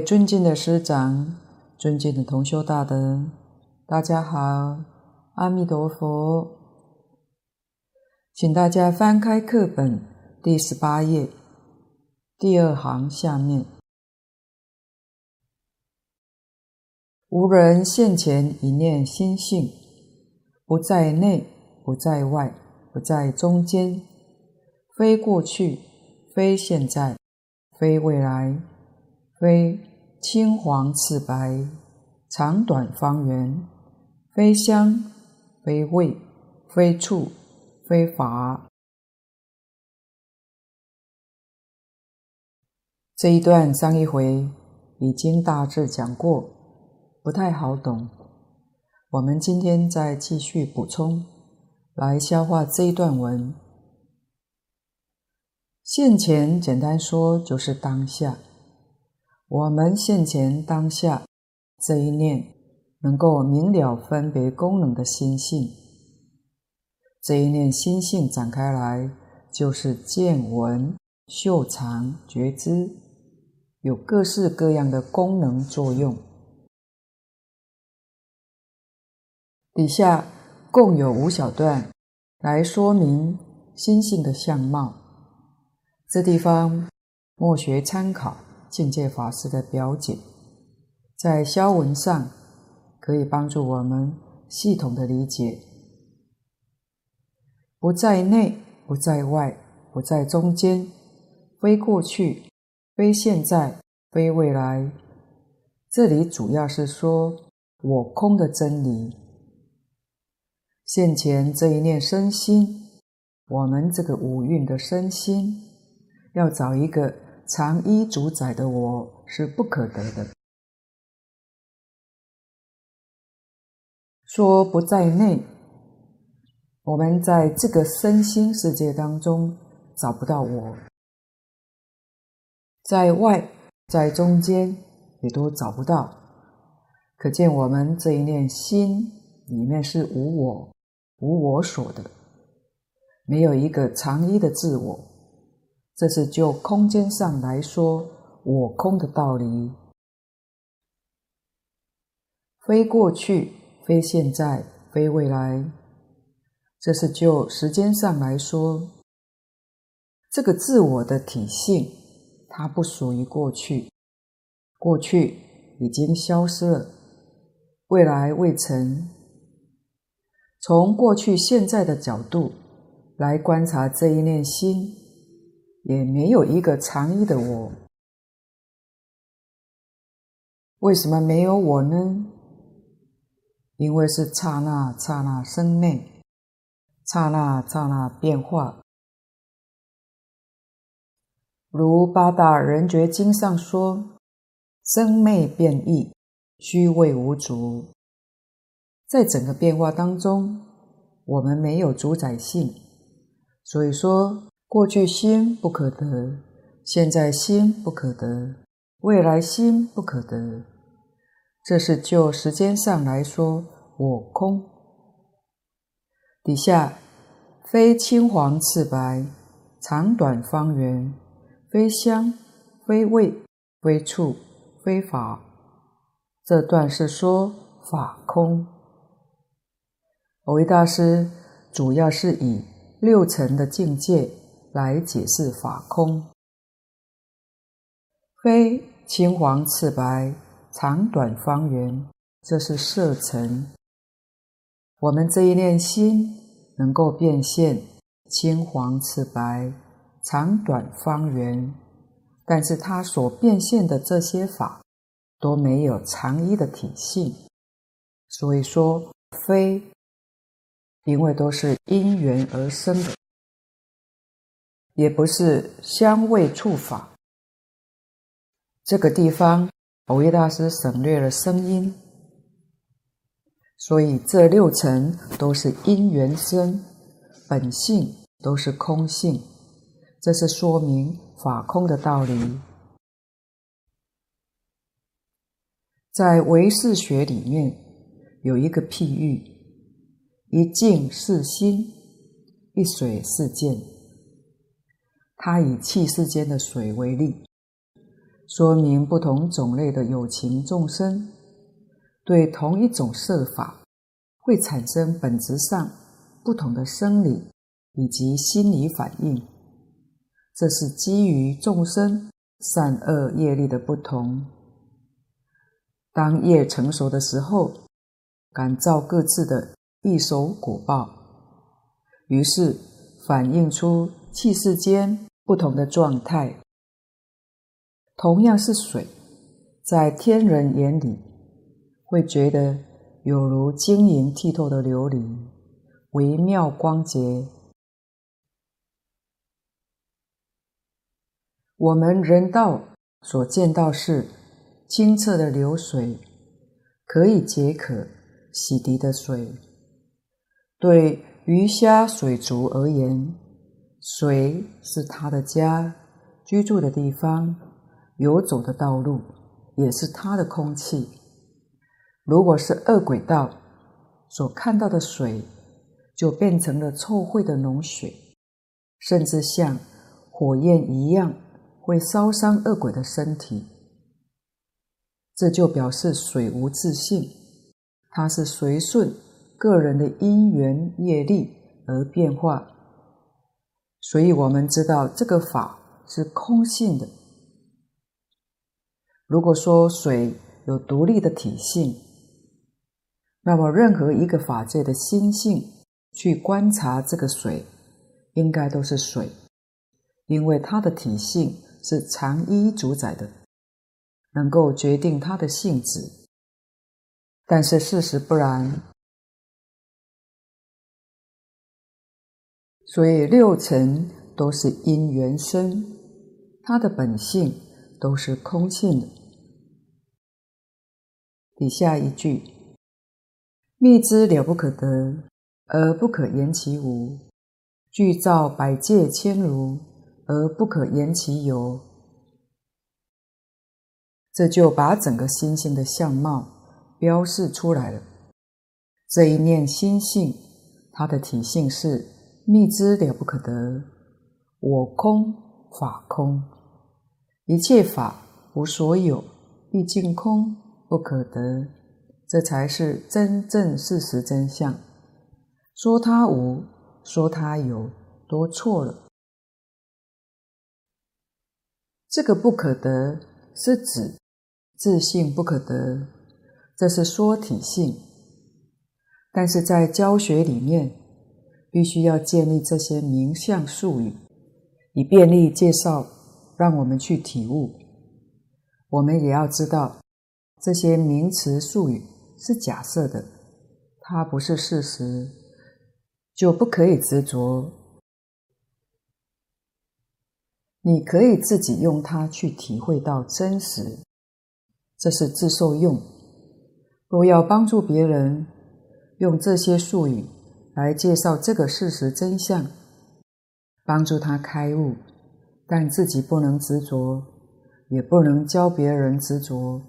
尊敬的师长、尊敬的同修大德，大家好，阿弥陀佛。请大家翻开课本第十八页第二行下面，无人现前一念心性，不在内，不在外，不在中间，非过去，非现在，非未来。非青黄赤白，长短方圆，非香，非味，非触，非法。这一段上一回已经大致讲过，不太好懂。我们今天再继续补充，来消化这一段文。现前简单说就是当下。我们现前当下这一念能够明了分别功能的心性，这一念心性展开来就是见闻、嗅尝、觉知，有各式各样的功能作用。底下共有五小段来说明心性的相貌，这地方莫学参考。境界法师的表解，在消文上可以帮助我们系统的理解。不在内，不在外，不在中间，非过去，非现在，非未来。这里主要是说我空的真理。现前这一念身心，我们这个五蕴的身心，要找一个。常依主宰的我是不可得的。说不在内，我们在这个身心世界当中找不到我；在外，在中间也都找不到。可见我们这一念心里面是无我、无我所的，没有一个常依的自我。这是就空间上来说，我空的道理，非过去，非现在，非未来。这是就时间上来说，这个自我的体性，它不属于过去，过去已经消失了，未来未成。从过去、现在的角度来观察这一念心。也没有一个常依的我。为什么没有我呢？因为是刹那刹那生灭，刹那刹那变化。如《八大人觉经》上说：“生灭变异，虚伪无主。”在整个变化当中，我们没有主宰性，所以说。过去心不可得，现在心不可得，未来心不可得。这是就时间上来说，我空。底下非青黄赤白，长短方圆，非香，非味，非触，非法。这段是说法空。蕅益大师主要是以六层的境界。来解释法空，非青黄赤白、长短方圆，这是色尘。我们这一念心能够变现青黄赤白、长短方圆，但是它所变现的这些法都没有常一的体性，所以说非，因为都是因缘而生的。也不是香味触法，这个地方蕅益大师省略了声音，所以这六层都是因缘生，本性都是空性，这是说明法空的道理。在唯识学里面有一个譬喻：一镜是心，一水是见。他以气世间的水为例，说明不同种类的有情众生对同一种色法会产生本质上不同的生理以及心理反应，这是基于众生善恶业力的不同。当业成熟的时候，感召各自的异熟果报，于是反映出气世间不同的状态。同样是水，在天人眼里，会觉得有如晶莹剔透的琉璃，微妙光洁。我们人道所见到是清澈的流水，可以解渴、洗涤的水。对鱼虾水族而言，水是他的家，居住的地方。游走的道路也是他的空气。如果是恶鬼道所看到的水，就变成了臭秽的脓水，甚至像火焰一样会烧伤恶鬼的身体。这就表示水无自性，它是随顺个人的因缘业力而变化。所以我们知道这个法是空性的。如果说水有独立的体性，那么任何一个法界的心性去观察这个水，应该都是水，因为它的体性是常一主宰的，能够决定它的性质。但是事实不然，所以六尘都是因缘生，它的本性都是空性的。底下一句：“密之了不可得，而不可言其无；具照百界千如，而不可言其有。”这就把整个心性的相貌标示出来了。这一念心性，它的体性是密知了不可得，我空法空，一切法无所有，毕竟空。不可得，这才是真正事实真相。说它无，说它有，都错了。这个不可得是指自性不可得，这是说体性。但是在教学里面，必须要建立这些名相术语，以便利介绍，让我们去体悟。我们也要知道。这些名词术语是假设的，它不是事实，就不可以执着。你可以自己用它去体会到真实，这是自受用。若要帮助别人，用这些术语来介绍这个事实真相，帮助他开悟，但自己不能执着，也不能教别人执着。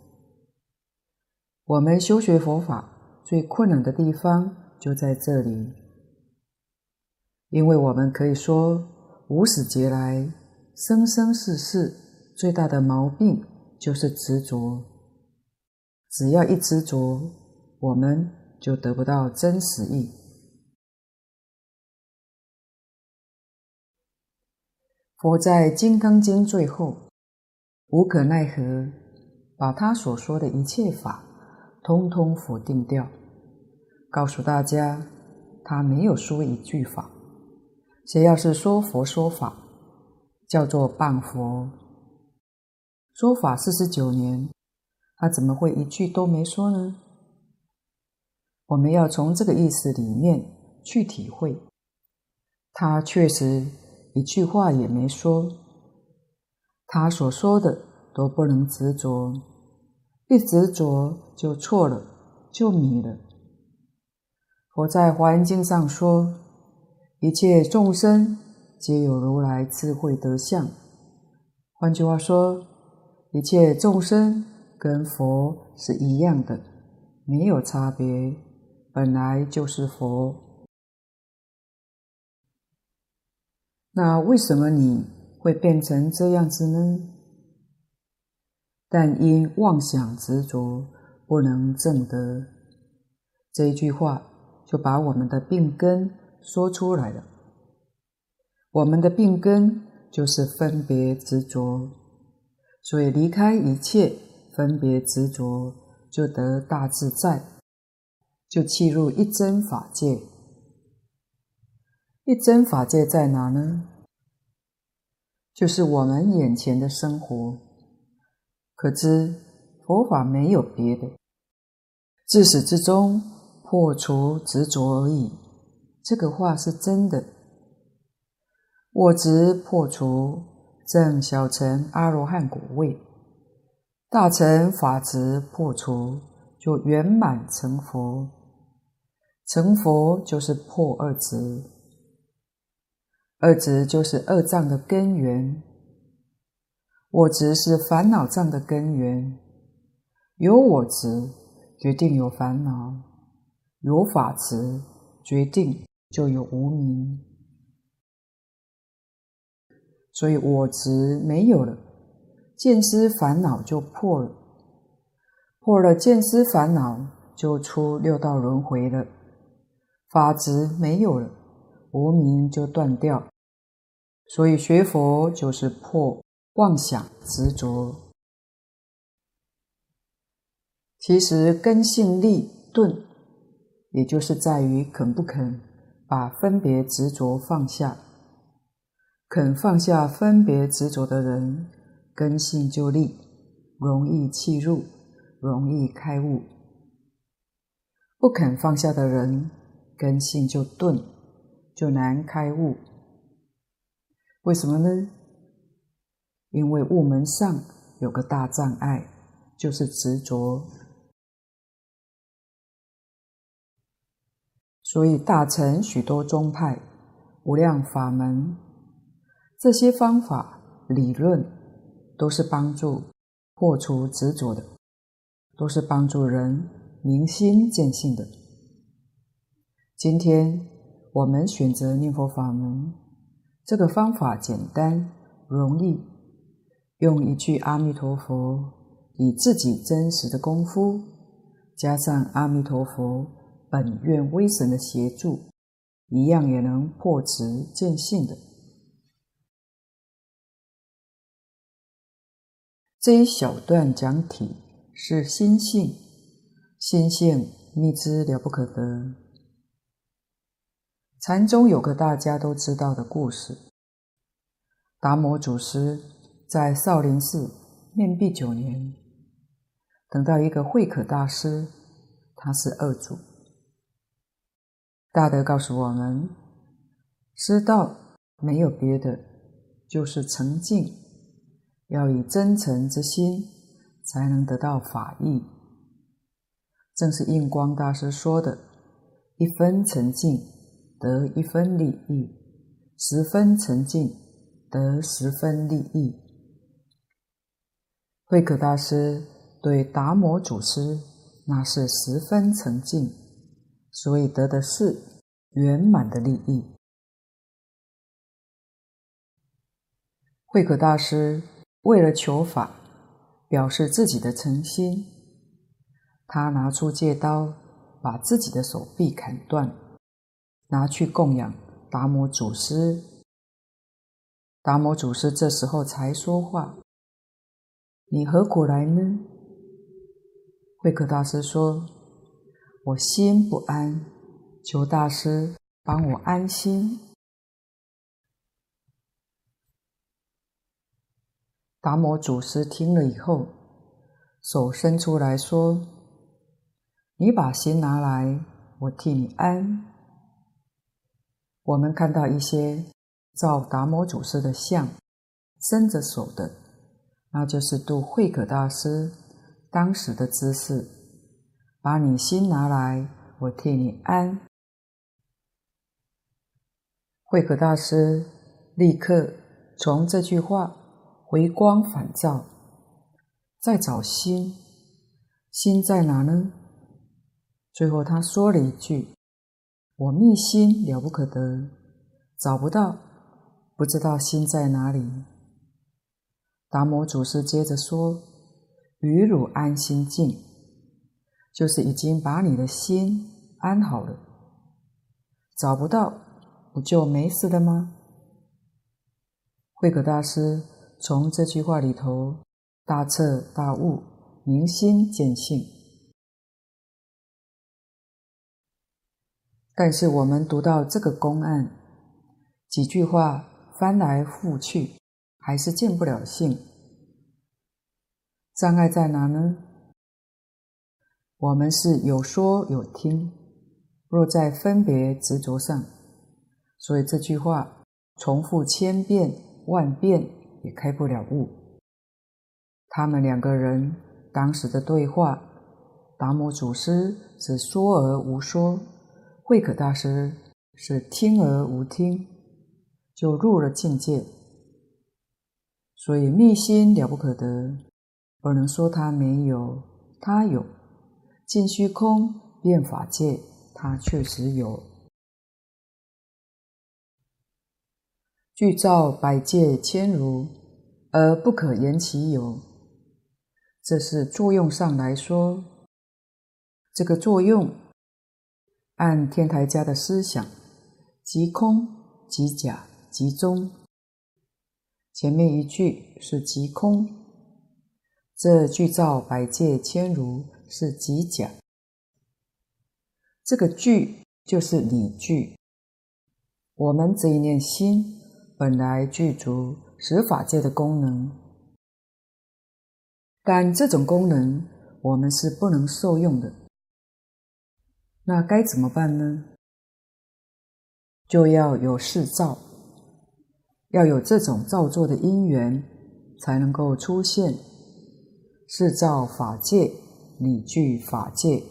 我们修学佛法最困难的地方就在这里，因为我们可以说无始劫来生生世世最大的毛病就是执着。只要一执着，我们就得不到真实义。佛在《金刚经》最后无可奈何，把他所说的一切法。通通否定掉，告诉大家，他没有说一句法。谁要是说佛说法，叫做谤佛。说法四十九年，他怎么会一句都没说呢？我们要从这个意思里面去体会，他确实一句话也没说。他所说的都不能执着。一执着就错了，就迷了。佛在《华严经》上说：“一切众生皆有如来智慧德相。”换句话说，一切众生跟佛是一样的，没有差别，本来就是佛。那为什么你会变成这样子呢？但因妄想执着，不能证得。这一句话就把我们的病根说出来了。我们的病根就是分别执着，所以离开一切分别执着，就得大自在，就契入一真法界。一真法界在哪呢？就是我们眼前的生活。可知佛法没有别的，自始至终破除执着而已。这个话是真的。我执破除，证小乘阿罗汉果位；大乘法执破除，就圆满成佛。成佛就是破二执。二执就是恶障的根源，我执是烦恼障的根源。有我执，决定有烦恼；有法执，决定就有无明。所以我执没有了，见思烦恼就破了，破了见思烦恼，就出六道轮回了。法执没有了，无明就断掉。所以学佛就是破妄想执着。其实根性立钝，也就是在于肯不肯把分别执着放下。肯放下分别执着的人，根性就立，容易契入，容易开悟。不肯放下的人，根性就钝，就难开悟。为什么呢？因为悟门上有个大障碍，就是执着。所以大乘许多宗派、无量法门，这些方法理论，都是帮助破除执着的，都是帮助人明心见性的。今天我们选择念佛法门。这个方法简单容易，用一句阿弥陀佛，以自己真实的功夫，加上阿弥陀佛本愿威神的协助，一样也能破执见性的。这一小段讲体是心性，心性密之了不可得。禅宗有个大家都知道的故事：达摩祖师在少林寺面壁九年，等到一个慧可大师，他是二祖。大德告诉我们，师道没有别的，就是诚敬，要以真诚之心，才能得到法益。正是印光大师说的：“一分诚敬。”得一分利益，十分诚敬，得十分利益。慧可大师对达摩祖师那是十分诚敬，所以得的是圆满的利益。慧可大师为了求法，表示自己的诚心，他拿出戒刀，把自己的手臂砍断。拿去供养达摩祖师，达摩祖师这时候才说话：“你何苦来呢？”慧可大师说：“我心不安，求大师帮我安心。”达摩祖师听了以后，手伸出来说：“你把心拿来，我替你安。”我们看到一些照达摩祖师的像，伸着手的，那就是度慧可大师当时的姿势。把你心拿来，我替你安。慧可大师立刻从这句话回光返照，再找心，心在哪呢？最后他说了一句。我觅心了不可得，找不到，不知道心在哪里。达摩祖师接着说：“于汝安心静，就是已经把你的心安好了。找不到，不就没事了吗？慧可大师从这句话里头大彻大悟，明心见性。但是我们读到这个公案，几句话翻来覆去，还是见不了性。障碍在哪呢？我们是有说有听，若在分别执着上，所以这句话重复千遍万遍也开不了悟。他们两个人当时的对话，达摩祖师是说而无说，慧可大师是听而无听，就入了境界。所以密心了不可得，不能说他没有，他有。尽虚空遍法界，他确实有。具照百界千如，而不可言其有。这是作用上来说，这个作用按天台家的思想，即空即假即中。前面一句是即空，这句照百界千如是即假。这个具就是理具，我们这一念心本来具足十法界的功能，但这种功能我们是不能受用的。那该怎么办呢？就要有事造。要有这种造作的因缘，才能够出现事造法界、理具法界。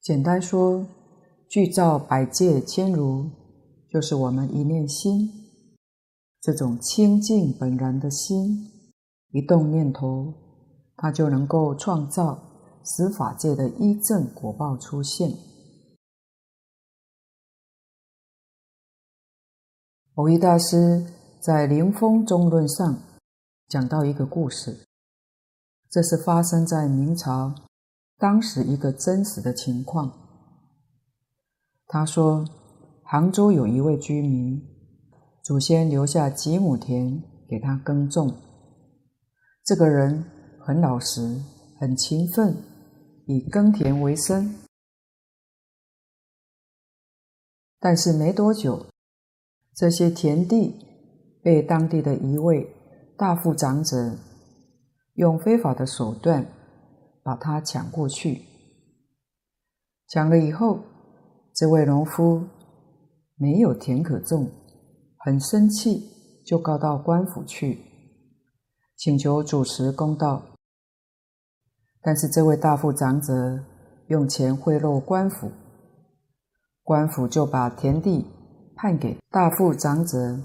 简单说，具照百界千如，就是我们一念心，这种清净本然的心，一动念头，它就能够创造十法界的一正果报出现。蕅益大师在《灵峰中论》上讲到一个故事，这是发生在明朝当时一个真实的情况。他说，杭州有一位居民，祖先留下几亩田给他耕种。这个人很老实，很勤奋，以耕田为生。但是没多久，这些田地被当地的一位大富长者用非法的手段把它抢过去。抢了以后，这位农夫没有田可种，很生气，就告到官府去，请求主持公道。但是这位大富长者用钱贿赂官府，官府就把田地。判给大富长者，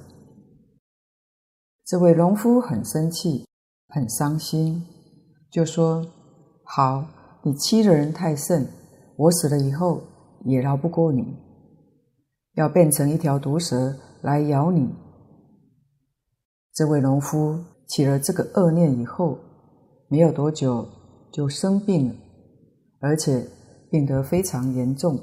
这位农夫很生气，很伤心，就说：“好，你欺人太甚，我死了以后也饶不过你，要变成一条毒蛇来咬你。”这位农夫起了这个恶念以后，没有多久就生病了，而且病得非常严重。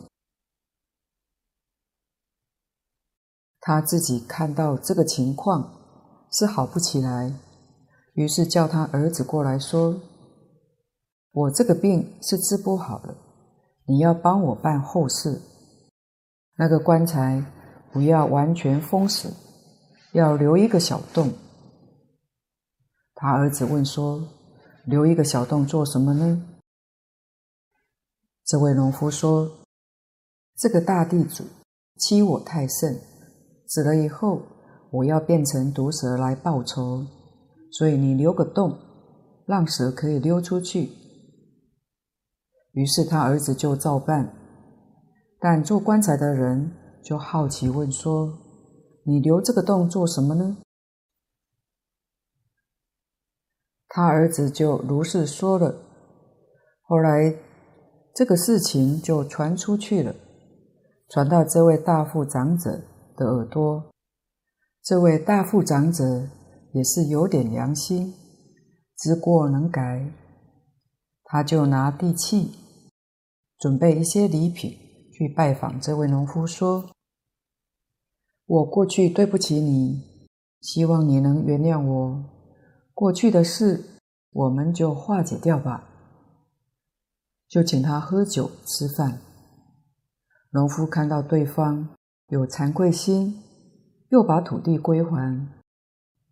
他自己看到这个情况是好不起来，于是叫他儿子过来说：“我这个病是治不好的，你要帮我办后事。那个棺材不要完全封死，要留一个小洞。”他儿子问说：“留一个小洞做什么呢？”这位农夫说：“这个大地主欺我太甚。”死了以后，我要变成毒蛇来报仇，所以你留个洞，让蛇可以溜出去。于是他儿子就照办，但做棺材的人就好奇问说：“你留这个洞做什么呢？”他儿子就如是说了。后来这个事情就传出去了，传到这位大富长者的耳朵，这位大富长者也是有点良心，知过能改，他就拿地契，准备一些礼品去拜访这位农夫，说：“我过去对不起你，希望你能原谅我。过去的事，我们就化解掉吧。”就请他喝酒吃饭。农夫看到对方有惭愧心，又把土地归还，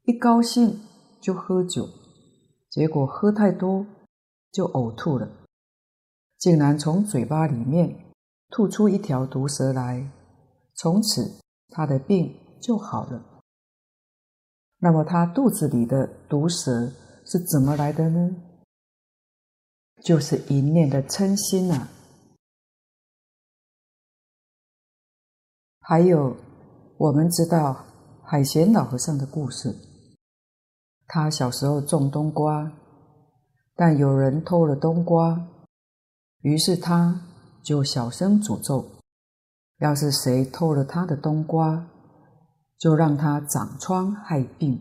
一高兴就喝酒，结果喝太多就呕吐了，竟然从嘴巴里面吐出一条毒蛇来，从此他的病就好了。那么他肚子里的毒蛇是怎么来的呢？就是一念的嗔心啊！还有，我们知道海贤老和尚的故事。他小时候种冬瓜，但有人偷了冬瓜，于是他就小声诅咒：要是谁偷了他的冬瓜，就让他长疮害病。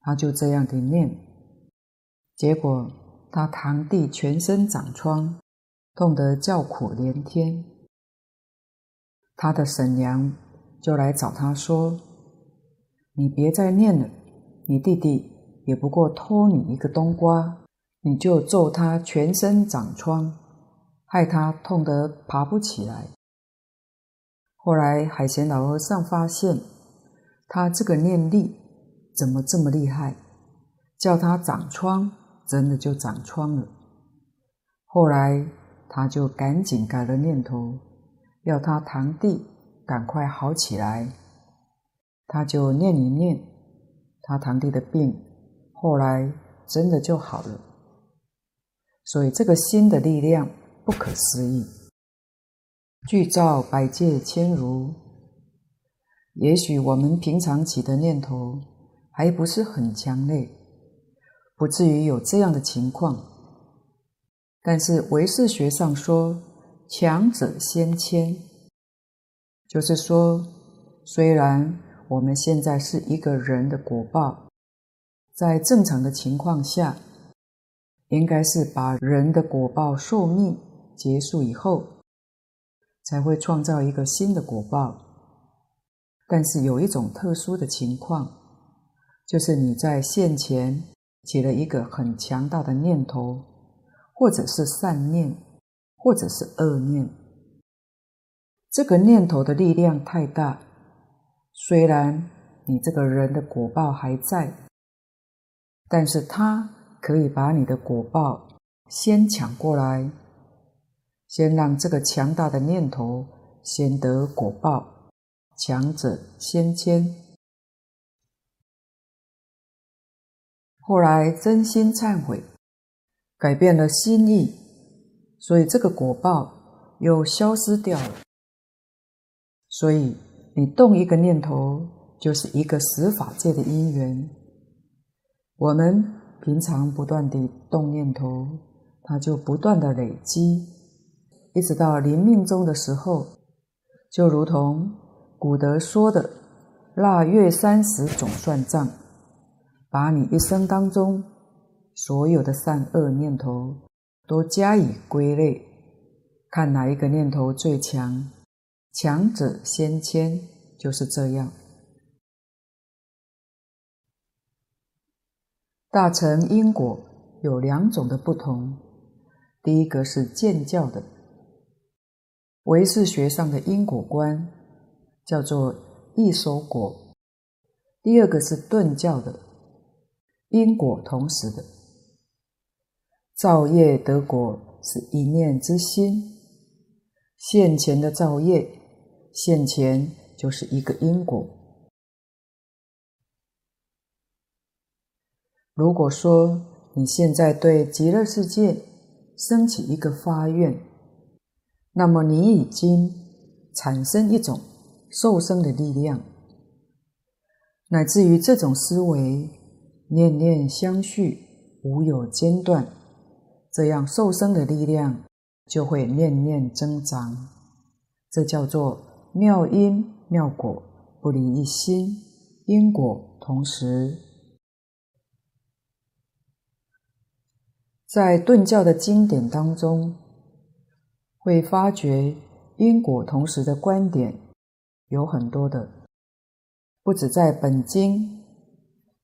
他就这样的念，结果他堂弟全身长疮，痛得叫苦连天。他的婶娘就来找他说：“你别再念了，你弟弟也不过偷你一个冬瓜，你就咒他全身长疮，害他痛得爬不起来。”后来海贤老和尚发现，他这个念力怎么这么厉害？叫他长疮，真的就长疮了。后来他就赶紧改了念头。要他堂弟赶快好起来，他就念一念，他堂弟的病后来真的就好了。所以这个心的力量不可思议，具照百界千如。也许我们平常起的念头还不是很强烈，不至于有这样的情况。但是唯识学上说。强者先迁，就是说，虽然我们现在是一个人的果报，在正常的情况下，应该是把人的果报寿命结束以后，才会创造一个新的果报。但是有一种特殊的情况，就是你在现前起了一个很强大的念头，或者是善念。或者是恶念，这个念头的力量太大，虽然你这个人的果报还在，但是它可以把你的果报先抢过来，先让这个强大的念头先得果报，强者先迁。后来真心忏悔，改变了心意。所以这个果报又消失掉了。所以你动一个念头，就是一个十法界的因缘。我们平常不断地动念头，它就不断地累积，一直到临命终的时候，就如同古德说的“腊月三十总算账”，把你一生当中所有的善恶念头。都加以归类，看哪一个念头最强，强者先迁，就是这样。大乘因果有两种的不同，第一个是见教的，唯识学上的因果观叫做异熟果；第二个是顿教的，因果同时的。造业得果是一念之心，现前的造业，现前就是一个因果。如果说你现在对极乐世界升起一个发愿，那么你已经产生一种受生的力量。乃至于这种思维念念相续无有间断这样受生的力量就会念念增长。这叫做妙因妙果不离一心因果同时。在顿教的经典当中会发觉因果同时的观点有很多的，不止在本经，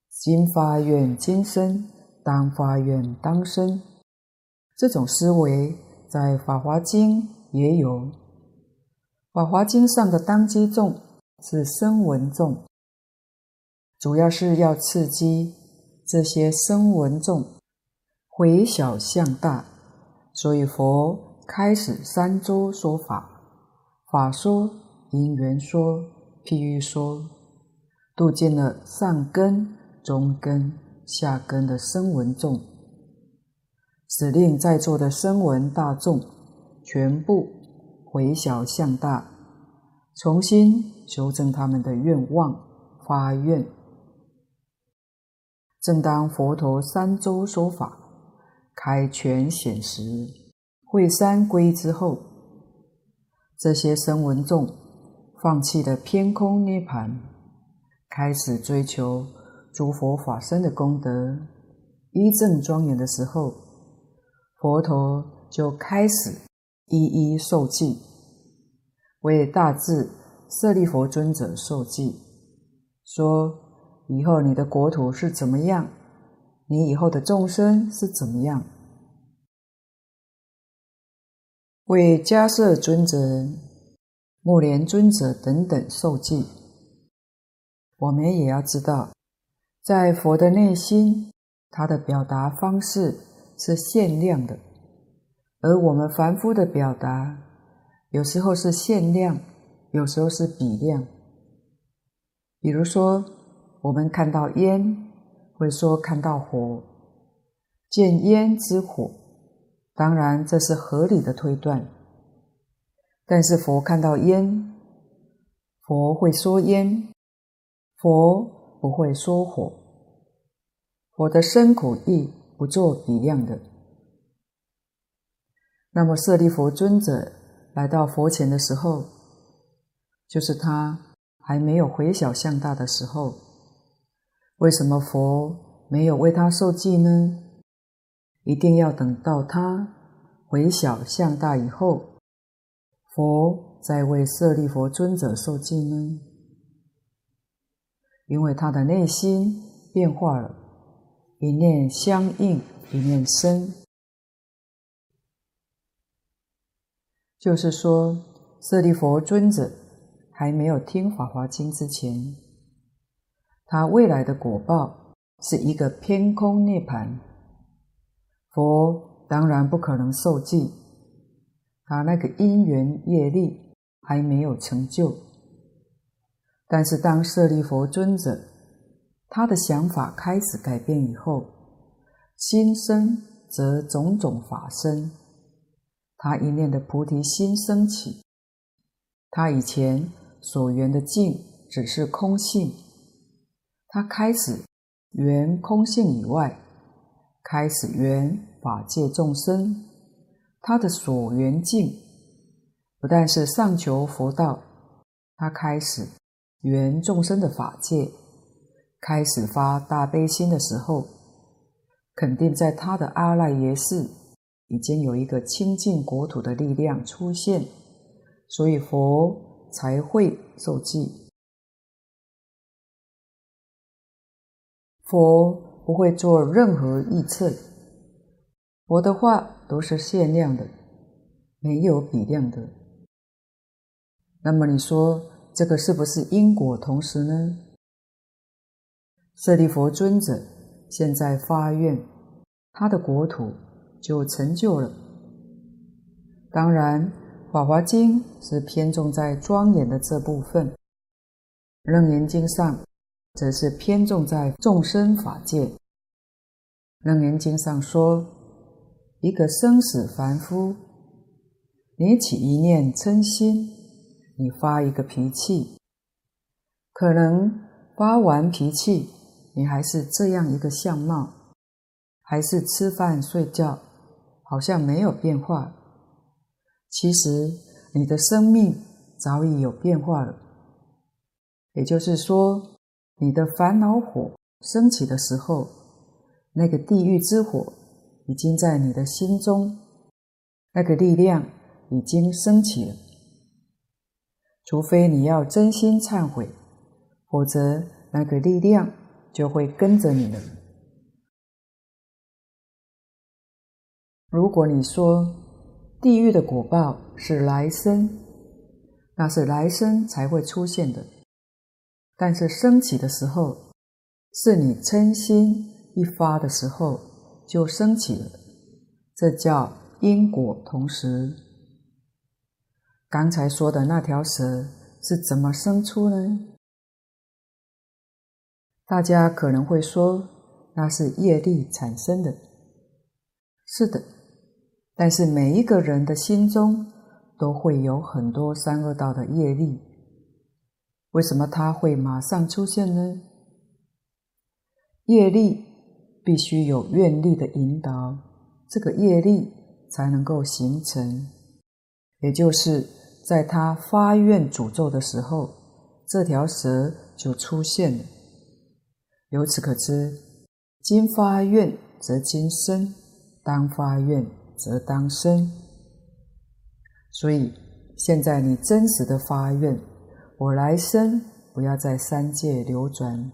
今发愿今生，当发愿当生，这种思维在《法华经》也有，《法华经》上的当机众是声闻众，主要是要刺激这些声闻众回小向大，所以佛开始三周说法：法说、因缘说、譬喻说，度尽了上根、中根、下根的声闻众，使令在座的声闻大众全部回小向大，重新修正他们的愿望发愿。正当佛陀三周说法，开权显实，会三归之后，这些声闻众放弃了偏空涅槃，开始追求诸佛法身的功德，依正庄严的时候，佛陀就开始一一受记，为大智舍利佛尊者授记，说。以后你的国土是怎么样？你以后的众生是怎么样？为迦叶尊者、木莲尊者等等授记。我们也要知道，在佛的内心，他的表达方式是限量的，而我们凡夫的表达，有时候是限量，有时候是比量。比如说。我们看到烟，会说看到火，见烟知火，当然这是合理的推断。但是佛看到烟，佛会说烟，佛不会说火。佛的身口意不做比量的。那么舍利弗尊者来到佛前的时候，就是他还没有回小向大的时候。为什么佛没有为他授记呢？一定要等到他回小向大以后，佛在为舍利佛尊者受记呢？因为他的内心变化了，一念相应，一念生。就是说，舍利佛尊者还没有听《法华经》之前。他未来的果报是一个偏空涅槃，佛当然不可能受记，他那个因缘业力还没有成就。但是当舍利佛尊者他的想法开始改变以后，心生则种种法生，他一念的菩提心升起，他以前所缘的境只是空性。他开始缘空性以外，开始缘法界众生。他的所缘境不但是上求佛道，他开始缘众生的法界，开始发大悲心的时候，肯定在他的阿赖耶识已经有一个清净国土的力量出现，所以佛才会受记。佛不会做任何预测，我的话都是限量的，没有比量的。那么你说这个是不是因果同时呢？舍利弗尊者现在发愿，他的国土就成就了。当然，《法华经》是偏重在庄严的这部分，《楞严经》上。则是偏重在众生法界，《楞严经》上说，一个生死凡夫，你起一念嗔心，你发一个脾气，可能发完脾气，你还是这样一个相貌，还是吃饭睡觉，好像没有变化。其实你的生命早已有变化了，也就是说。你的烦恼火升起的时候，那个地狱之火已经在你的心中，那个力量已经升起了。除非你要真心忏悔，否则那个力量就会跟着你了。如果你说地狱的果报是来生，那是来生才会出现的，但是升起的时候，是你嗔心一发的时候就升起了，这叫因果同时。刚才说的那条蛇是怎么生出呢？大家可能会说，那是业力产生的。是的。但是每一个人的心中都会有很多三恶道的业力，为什么它会马上出现呢？业力必须有愿力的引导，这个业力才能够形成。也就是在他发愿诅咒的时候，这条蛇就出现了。由此可知，今发愿则今生，当发愿。则当生。所以，现在你真实的发愿，我来生不要在三界流转，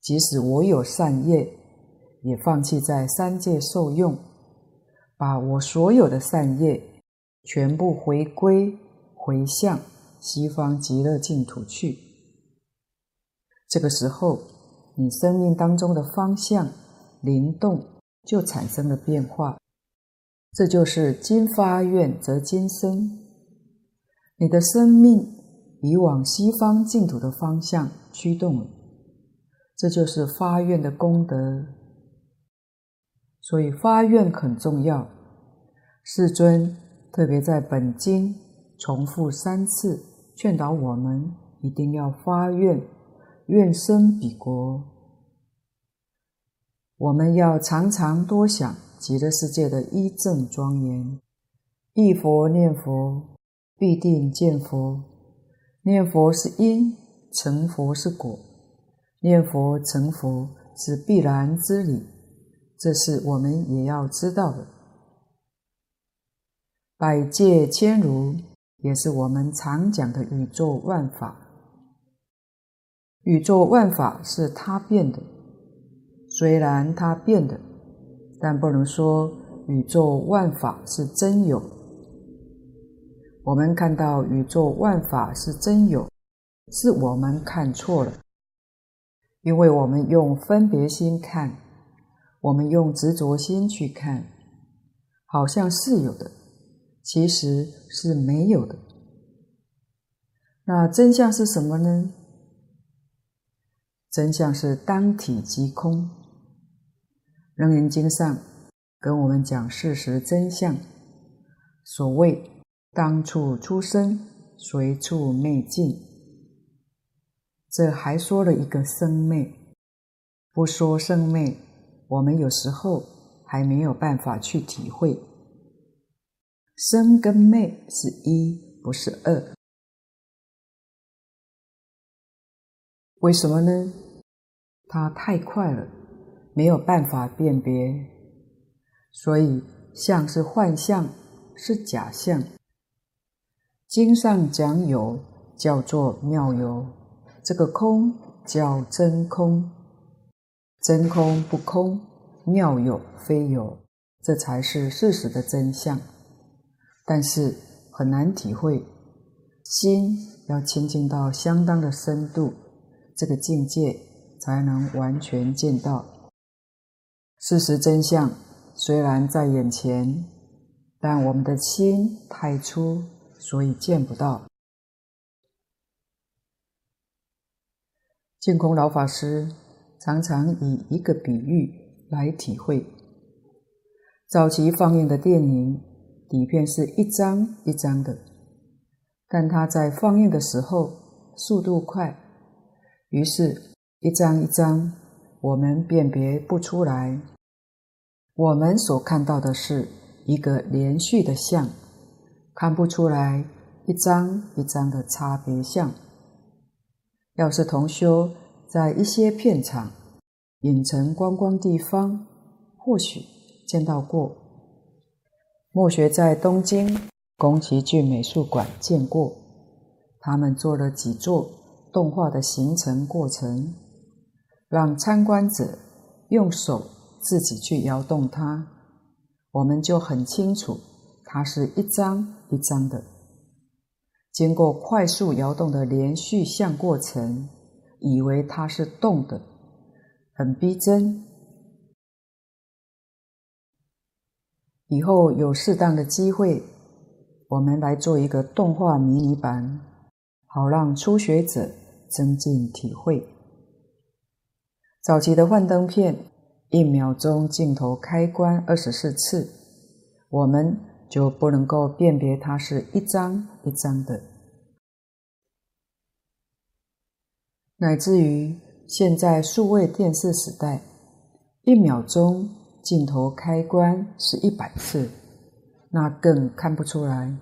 即使我有善业，也放弃在三界受用，把我所有的善业全部回归回向西方极乐净土去。这个时候，你生命当中的方向灵动就产生了变化。这就是今发愿则今生，你的生命已往西方净土的方向驱动了，这就是发愿的功德。所以发愿很重要，世尊特别在本经重复三次，劝导我们一定要发愿，愿生彼国。我们要常常多想。极乐世界的一正庄严，一佛念佛，必定见佛。念佛是因，成佛是果。念佛成佛是必然之理，这是我们也要知道的。百界千如，也是我们常讲的宇宙万法。宇宙万法是他变的，虽然他变的。但不能说宇宙万法是真有。我们看到宇宙万法是真有，是我们看错了，因为我们用分别心看，我们用执着心去看，好像是有的，其实是没有的。那真相是什么呢？真相是当体即空。楞严经上跟我们讲事实真相，所谓当处出生，随处灭尽。这还说了一个生灭，不说生灭，我们有时候还没有办法去体会。生跟灭是一，不是二。为什么呢？它太快了。没有办法辨别，所以相是幻象，是假象。经上讲有，叫做妙有；这个空叫真空。真空不空，妙有非有，这才是事实的真相。但是很难体会，心要清净到相当的深度，这个境界才能完全见到。事实真相虽然在眼前，但我们的心太粗，所以见不到。净空老法师常常以一个比喻来体会：早期放映的电影底片是一张一张的，但它在放映的时候速度快，于是，一张一张，我们辨别不出来。我们所看到的是一个连续的像，看不出来一张一张的差别像。要是同修在一些片场、影城观光地方，或许见到过。墨学在东京宫崎骏美术馆见过，他们做了几座动画的形成过程，让参观者用手自己去摇动它，我们就很清楚，它是一张一张的。经过快速摇动的连续相过程，以为它是动的，很逼真。以后有适当的机会，我们来做一个动画迷你版，好让初学者增进体会。早期的幻灯片，一秒钟镜头开关二十四次，我们就不能够辨别它是一张一张的。乃至于现在数位电视时代，一秒钟镜头开关是一百次，那更看不出来，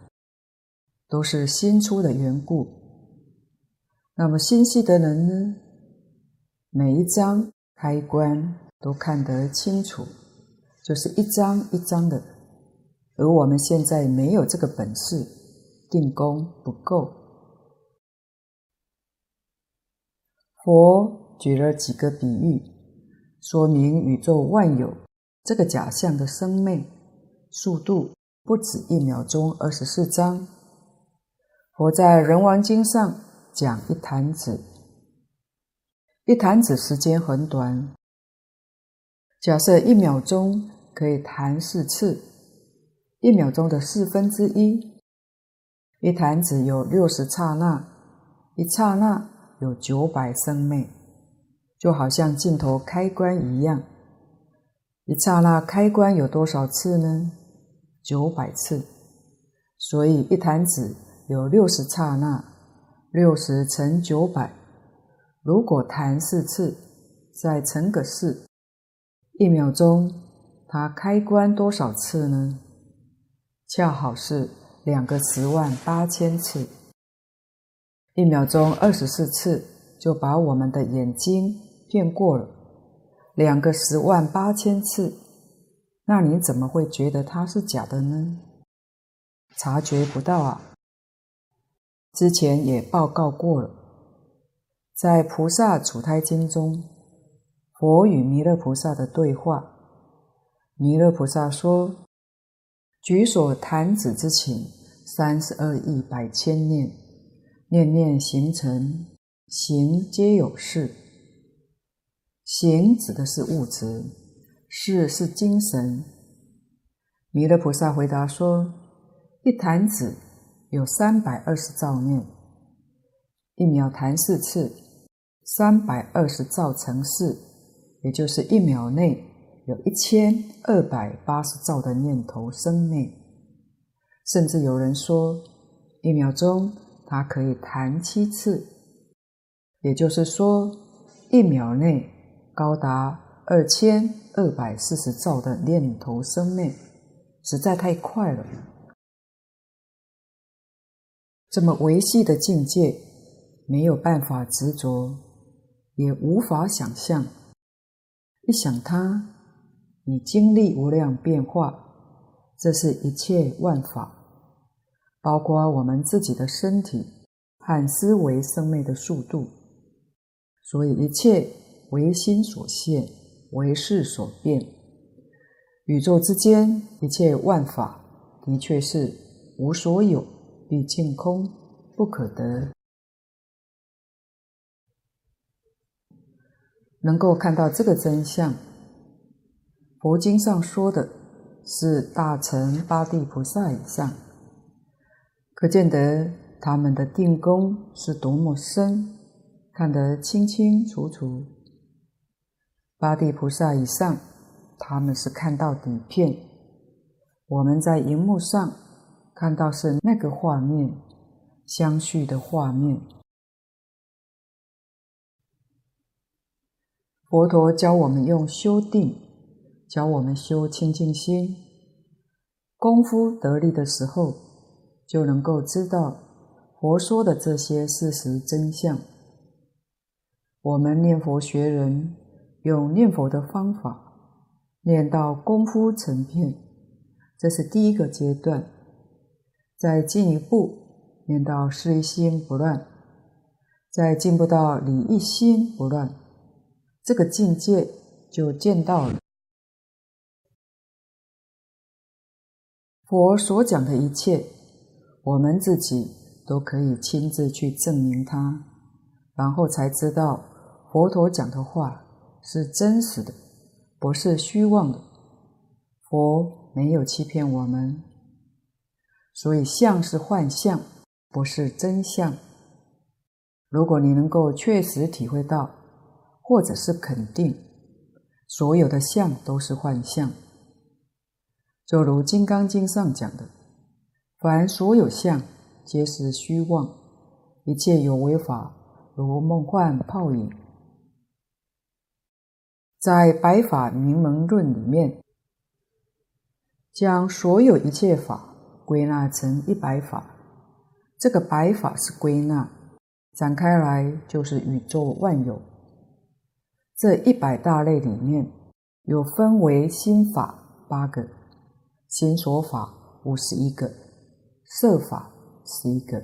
都是新出的缘故。那么心细的人呢，每一张开关都看得清楚，就是一张一张的。而我们现在没有这个本事，定功不够。佛举了几个比喻，说明宇宙万有这个假象的生灭速度不止一秒钟二十四张。佛在《人王经》上讲一弹指，一弹指时间很短。假设一秒钟可以弹四次，一秒钟的四分之一，一弹指有六十刹那，一刹那。有九百生灭，就好像镜头开关一样。一刹那开关有多少次呢？九百次。所以一弹指有六十刹那，六十乘九百，如果弹四次，再乘个四，一秒钟它开关多少次呢？恰好是两个十万八千次。一秒钟二十四次，就把我们的眼睛骗过了。两个十万八千次，那你怎么会觉得它是假的呢？察觉不到啊！之前也报告过了，在《菩萨处胎经》中，佛与弥勒菩萨的对话，弥勒菩萨说：“举所弹指之情，三十二亿百千念。”念念形成，行皆有事。行指的是物质，事是精神。弥勒菩萨回答说：“一弹指有三百二十兆念，一秒弹四次，三百二十兆乘四，也就是一秒内有一千二百八十兆的念头生灭。甚至有人说，一秒钟。”它可以弹七次，也就是说，一秒内高达二千二百四十兆的念头生灭，实在太快了。这么微细的境界，没有办法执着，也无法想象。一想它，你经历无量变化，这是一切万法。包括我们自己的身体和思维生灭的速度，所以一切唯心所现，唯事所变。宇宙之间一切万法的确是无所有，毕竟空，不可得。能够看到这个真相，佛经上说的是大乘八地菩萨以上。可见得他们的定功是多么深，看得清清楚楚。八地菩萨以上，他们是看到底片。我们在荧幕上看到是那个画面，相续的画面。佛陀教我们用修定，教我们修清净心，功夫得力的时候。就能够知道佛说的这些事实真相。我们念佛学人用念佛的方法，念到功夫成片，这是第一个阶段。再进一步，念到事一心不乱，再进步到理一心不乱，这个境界就见到了。佛所讲的一切，我们自己都可以亲自去证明它，然后才知道佛陀讲的话是真实的，不是虚妄的。佛没有欺骗我们。所以相是幻象，不是真相。如果你能够确实体会到，或者是肯定，所有的相都是幻象，就如《金刚经》上讲的：“凡所有相，皆是虚妄，一切有为法，如梦幻泡影。”在《百法明门论》里面，将所有一切法。归纳成一百法，这个百法是归纳，展开来就是宇宙万有。这一百大类里面，有分为心法八个，心所法五十一个，色法十一个，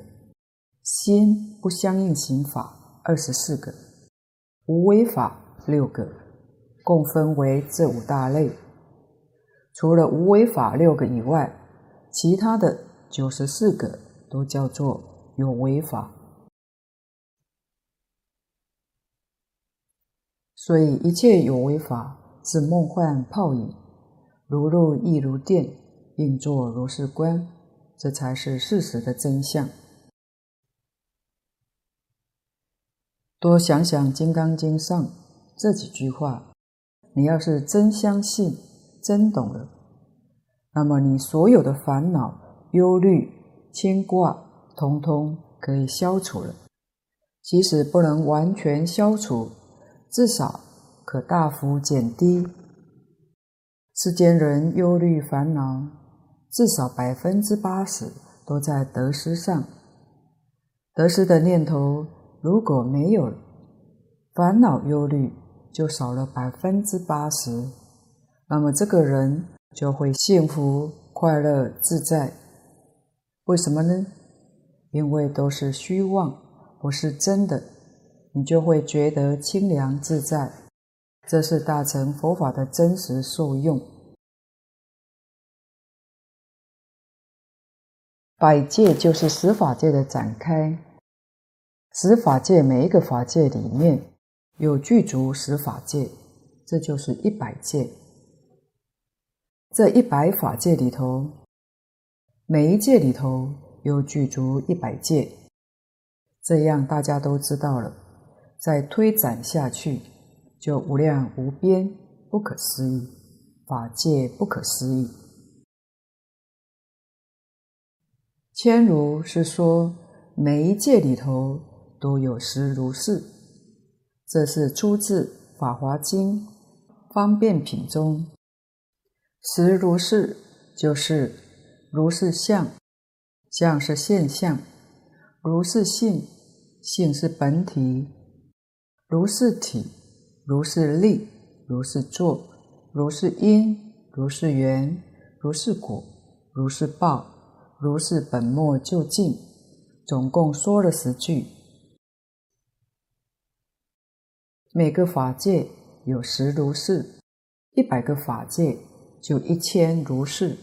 心不相应行法二十四个，无为法六个，共分为这五大类。除了无为法六个以外，其他的九十四个都叫做有为法，所以一切有为法是梦幻泡影，如露亦如电，应作如是观，这才是事实的真相。多想想《金刚经》上这几句话，你要是真相信、真懂了。那么你所有的烦恼、忧虑、牵挂，通通可以消除了。即使不能完全消除，至少可大幅减低。世间人忧虑烦恼，至少百分之八十都在得失上。得失的念头如果没有，烦恼忧虑就少了百分之八十。那么这个人。就会幸福、快乐、自在。为什么呢？因为都是虚妄，不是真的，你就会觉得清凉自在。这是大乘佛法的真实受用。百界就是十法界的展开，十法界每一个法界里面有具足十法界，这就是一百界。这一百法界里头，每一界里头有具足一百界，这样大家都知道了。再推展下去，就无量无边，不可思议，法界不可思议。千如是说，每一界里头都有实如是，这是出自《法华经》方便品中。实如是，就是如是相，相是现象；如是性，性是本体；如是体，如是力，如是作，如是因，如是缘，如是果，如是报，如是本末究竟。总共说了十句，每个法界有十如是，一百个法界。就一千如是，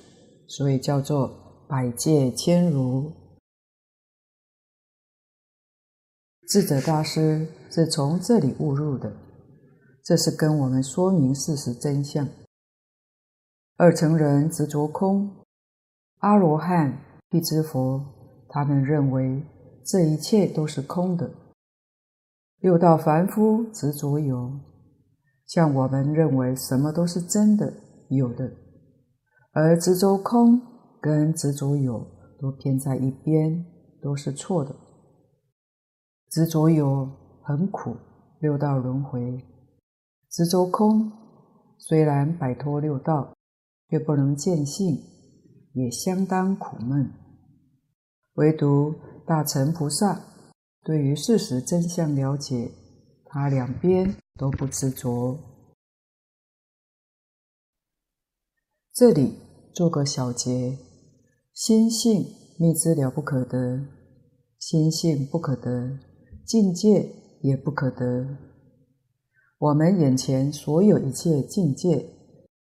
所以叫做百界千如。智者大师是从这里悟入的，这是跟我们说明事实真相。二乘人执着空，阿罗汉、辟支佛，他们认为这一切都是空的。六道凡夫执着有，像我们认为什么都是真的。有的，而执着空跟执着有都偏在一边，都是错的。执着有很苦，六道轮回；执着空虽然摆脱六道，却不能见性，也相当苦闷。唯独大乘菩萨对于事实真相了解，他两边都不执着。这里做个小结：心性密之了不可得，心性不可得，境界也不可得。我们眼前所有一切境界，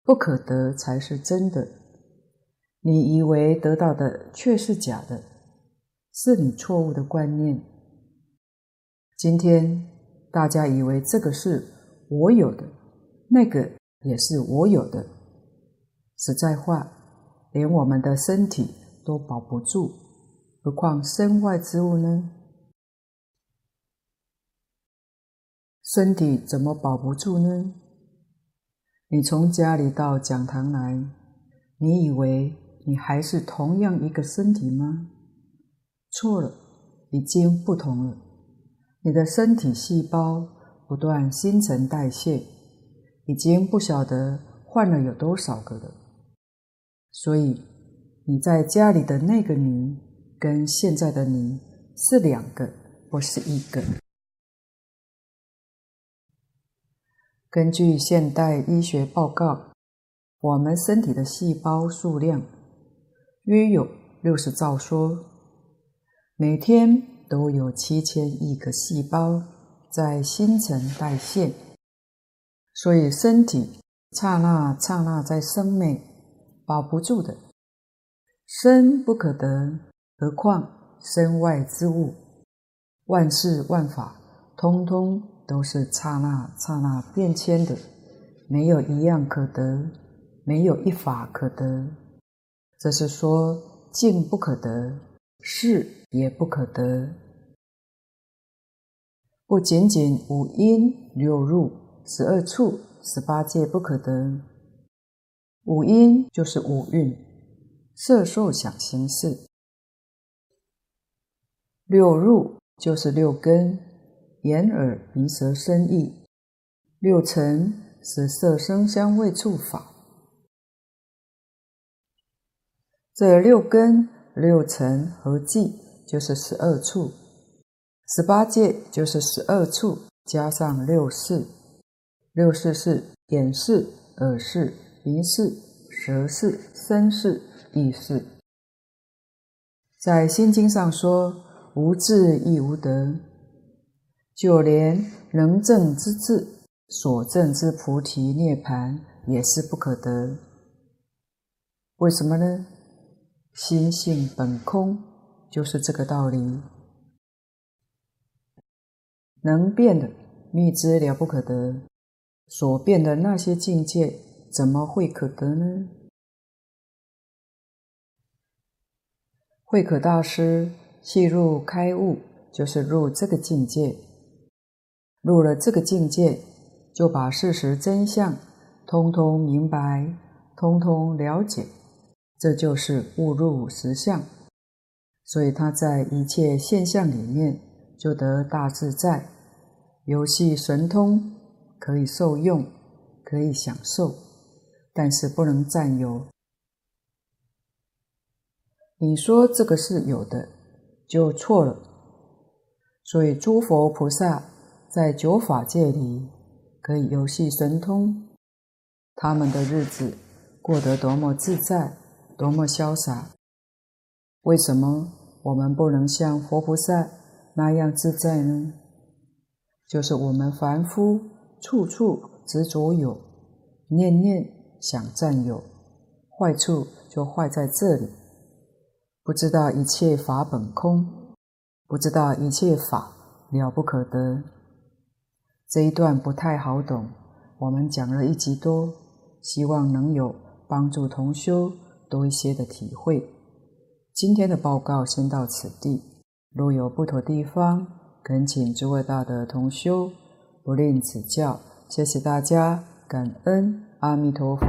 不可得才是真的。你以为得到的却是假的，是你错误的观念。今天大家以为这个是我有的，那个也是我有的。实在话，连我们的身体都保不住，何况身外之物呢？身体怎么保不住呢？你从家里到讲堂来，你以为你还是同样一个身体吗？错了，已经不同了。你的身体细胞不断新陈代谢，已经不晓得换了有多少个了。所以你在家里的那个你，跟现在的你是两个，不是一个。根据现代医学报告，我们身体的细胞数量约有六十兆说，每天。都有七千亿个细胞在新陈代谢，所以身体刹那刹那在生灭，保不住的。身不可得，何况身外之物？万事万法，通通都是刹那刹那变迁的，没有一样可得，没有一法可得。这是说境不可得。事也不可得，不仅仅五阴六入十二处十八界不可得。五阴就是五蕴，色受想行识；六入就是六根，眼耳鼻舌身意；六尘是色声香味触法。这六根。六尘合计就是十二处，十八界就是十二处加上六识，六识是眼识、耳识、鼻识、舌识、身识、意识。在《心经》上说：“无智亦无得，就连能证之智，所证之菩提涅槃也是不可得。为什么呢？”心性本空，就是这个道理。能变的密知了不可得，所变的那些境界，怎么会可得呢？慧可大师契入开悟，就是入这个境界。入了这个境界，就把事实真相通通明白，通通了解。这就是悟入实相，所以他在一切现象里面就得大自在，游戏神通，可以受用，可以享受，但是不能占有。你说这个是有的，就错了。所以诸佛菩萨在九法界里可以游戏神通，他们的日子过得多么自在！多么潇洒！为什么我们不能像佛菩萨那样自在呢？就是我们凡夫处处执着有，念念想占有，坏处就坏在这里。不知道一切法本空，不知道一切法了不可得。这一段不太好懂，我们讲了一集多，希望能有帮助同修。多一些的体会。今天的报告先到此地，若有不妥地方，恳请诸位大德同修不吝指教。谢谢大家，感恩阿弥陀佛。